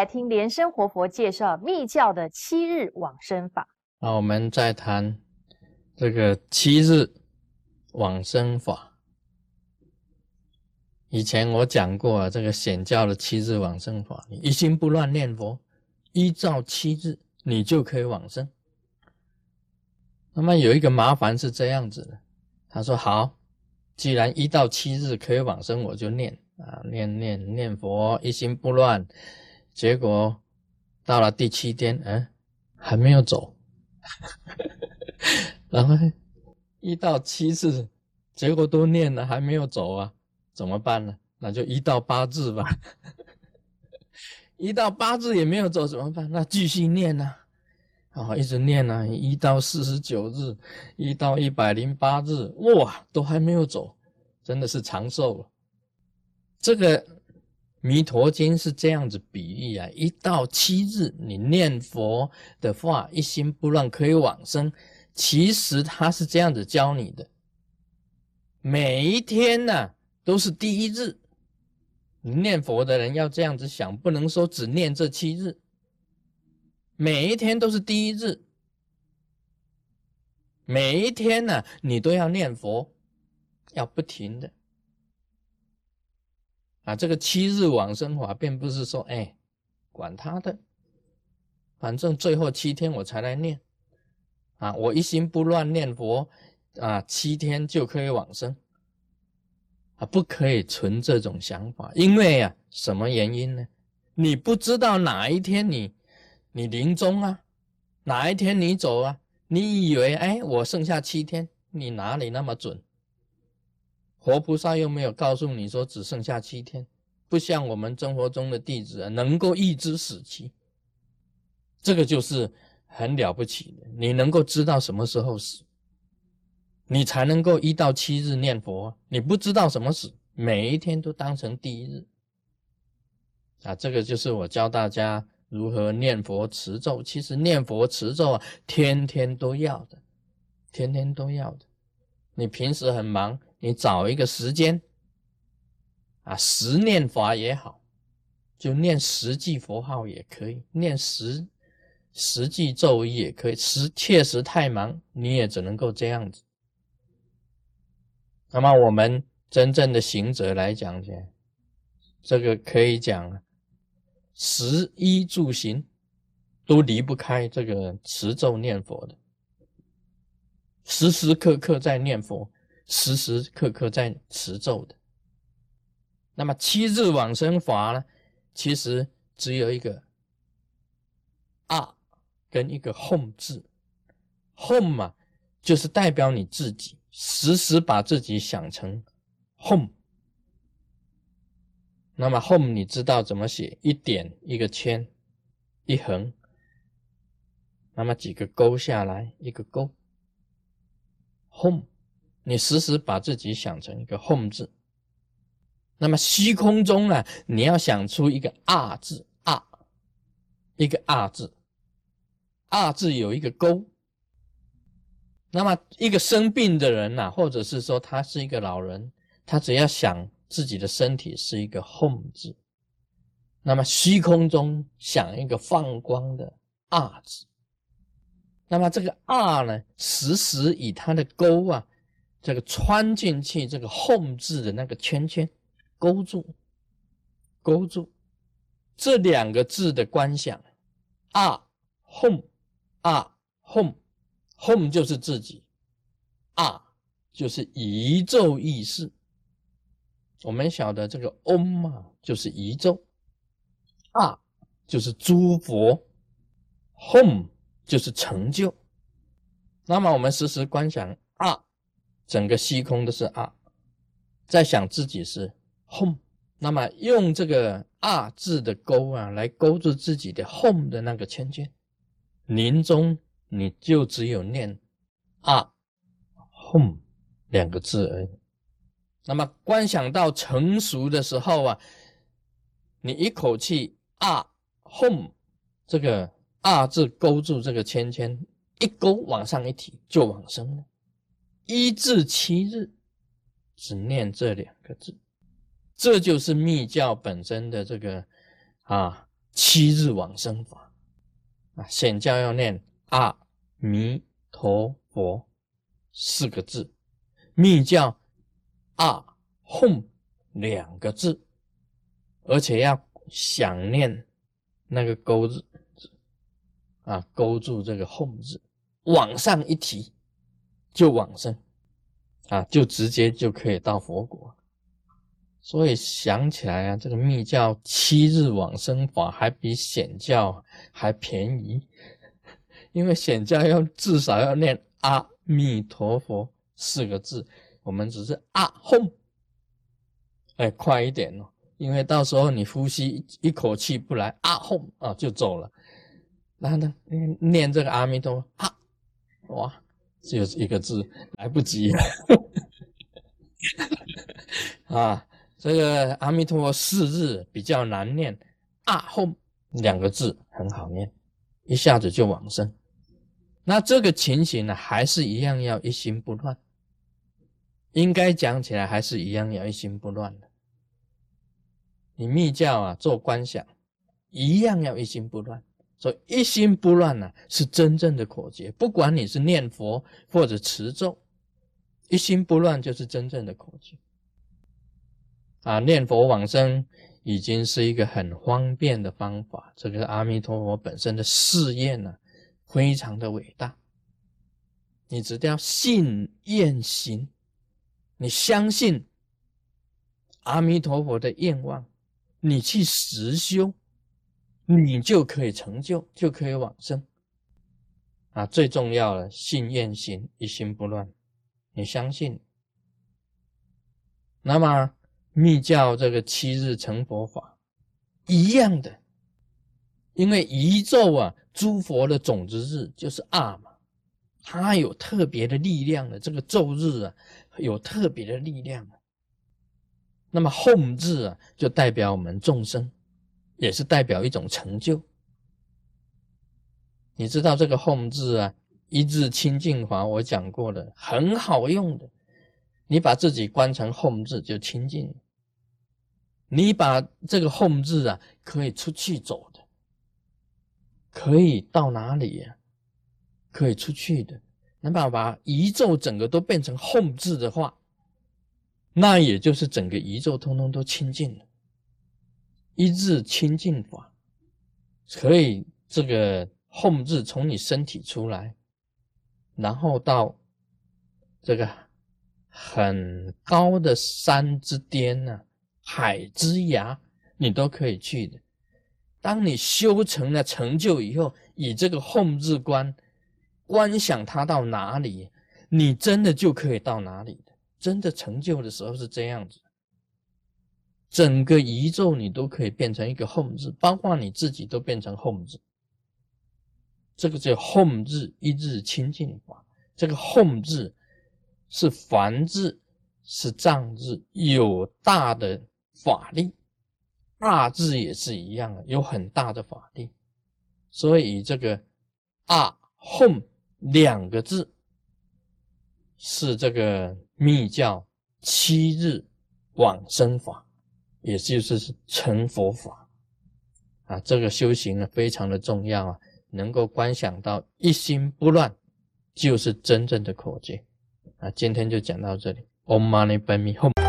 来听莲生活佛介绍密教的七日往生法。那我们再谈这个七日往生法。以前我讲过啊这个显教的七日往生法，你一心不乱念佛，依照七日，你就可以往生。那么有一个麻烦是这样子的，他说好，既然一到七日可以往生，我就念啊，念念念佛，一心不乱。结果到了第七天，嗯，还没有走。然后一到七次，结果都念了，还没有走啊，怎么办呢？那就一到八字吧。一到八字也没有走，怎么办？那继续念呢？啊，一直念呢，一到四十九日，一到一百零八日，哇，都还没有走，真的是长寿了。这个《弥陀经》是这样子比喻啊，一到七日，你念佛的话，一心不乱，可以往生。其实他是这样子教你的，每一天呢都是第一日。念佛的人要这样子想，不能说只念这七日。每一天都是第一日，每一天呢，你都要念佛，要不停的啊。这个七日往生法，并不是说，哎，管他的，反正最后七天我才来念啊。我一心不乱念佛啊，七天就可以往生啊，不可以存这种想法，因为啊，什么原因呢？你不知道哪一天你。你临终啊，哪一天你走啊？你以为哎，我剩下七天，你哪里那么准？活菩萨又没有告诉你说只剩下七天，不像我们生活中的弟子啊能够预知死期，这个就是很了不起的。你能够知道什么时候死，你才能够一到七日念佛。你不知道什么死，每一天都当成第一日啊！这个就是我教大家。如何念佛持咒？其实念佛持咒啊，天天都要的，天天都要的。你平时很忙，你找一个时间啊，十念法也好，就念十句佛号也可以，念十十句咒语也可以。实确实太忙，你也只能够这样子。那么我们真正的行者来讲起来，这个可以讲。食衣住行都离不开这个持咒念佛的，时时刻刻在念佛，时时刻刻在持咒的。那么七日往生法呢？其实只有一个“啊”跟一个 “home” 字，“home” 嘛，就是代表你自己，时时把自己想成 “home”。那么 home 你知道怎么写？一点一个圈，一横，那么几个勾下来，一个勾。home，你时时把自己想成一个 home 字。那么虚空中呢，你要想出一个 r 字，r，一个 r 字，r 字有一个勾。那么一个生病的人呐，或者是说他是一个老人，他只要想。自己的身体是一个 home 字，那么虚空中想一个放光的 r 字，那么这个 r 呢，时时以它的勾啊，这个穿进去这个 home 字的那个圈圈，勾住，勾住这两个字的观想啊 home 啊 home，home 就是自己啊就是宇宙意识。我们晓得这个 Om 嘛，就是宇宙啊，就是诸佛，Home 就是成就。那么我们时时观想啊，整个虚空都是啊，在想自己是 Home。那么用这个啊字的勾啊，来勾住自己的 Home 的那个圈圈，临终你就只有念啊 Home 两个字而已。那么观想到成熟的时候啊，你一口气啊 home 这个啊字勾住这个圈圈，一勾往上一提就往生了。一至七日只念这两个字，这就是密教本身的这个啊七日往生法。啊，显教要念阿弥陀佛四个字，密教阿哄两个字，而且要想念那个勾字啊，勾住这个哄字，往上一提。就往生啊，就直接就可以到佛国。所以想起来啊，这个密教七日往生法还比显教还便宜，因为显教要至少要念阿弥陀佛四个字，我们只是啊轰，哎，快一点哦，因为到时候你呼吸一口气不来啊轰啊就走了，然后呢念这个阿弥陀佛啊，哇，只有一个字来不及了 啊。这个阿弥陀佛四日比较难念，啊后两个字很好念，一下子就往生。那这个情形呢，还是一样要一心不乱。应该讲起来，还是一样要一心不乱的。你密教啊，做观想，一样要一心不乱。所以一心不乱呢，是真正的口诀。不管你是念佛或者持咒，一心不乱就是真正的口诀。啊，念佛往生已经是一个很方便的方法。这个阿弥陀佛本身的誓愿呢，非常的伟大。你只要信愿行，你相信阿弥陀佛的愿望，你去实修，你就可以成就，就可以往生。啊，最重要的信愿行，一心不乱。你相信，那么。密教这个七日成佛法一样的，因为宇宙啊，诸佛的种子日就是二嘛，它有特别的力量的。这个咒日啊，有特别的力量。那么后日啊，就代表我们众生，也是代表一种成就。你知道这个吽字啊，一字清净法，我讲过的，很好用的。你把自己关成吽字就清净了。你把这个吽字啊，可以出去走的，可以到哪里呀？可以出去的。那把把宇宙整个都变成吽字的话，那也就是整个宇宙通通都清净了。一日清净法，可以这个吽字从你身体出来，然后到这个。很高的山之巅呢，海之涯，你都可以去的。当你修成了成就以后，以这个后字观观想它到哪里，你真的就可以到哪里的。真的成就的时候是这样子，整个宇宙你都可以变成一个 “home” 字，包括你自己都变成 “home” 字。这个叫后字一字清净法，这个 “home” 字。是凡字，是藏字，有大的法力；大字也是一样的，有很大的法力。所以这个“二 home” ”两个字，是这个密教七日往生法，也就是是成佛法啊。这个修行呢，非常的重要啊，能够观想到一心不乱，就是真正的口诀。啊，今天就讲到这里。Om Mani Padme Hum。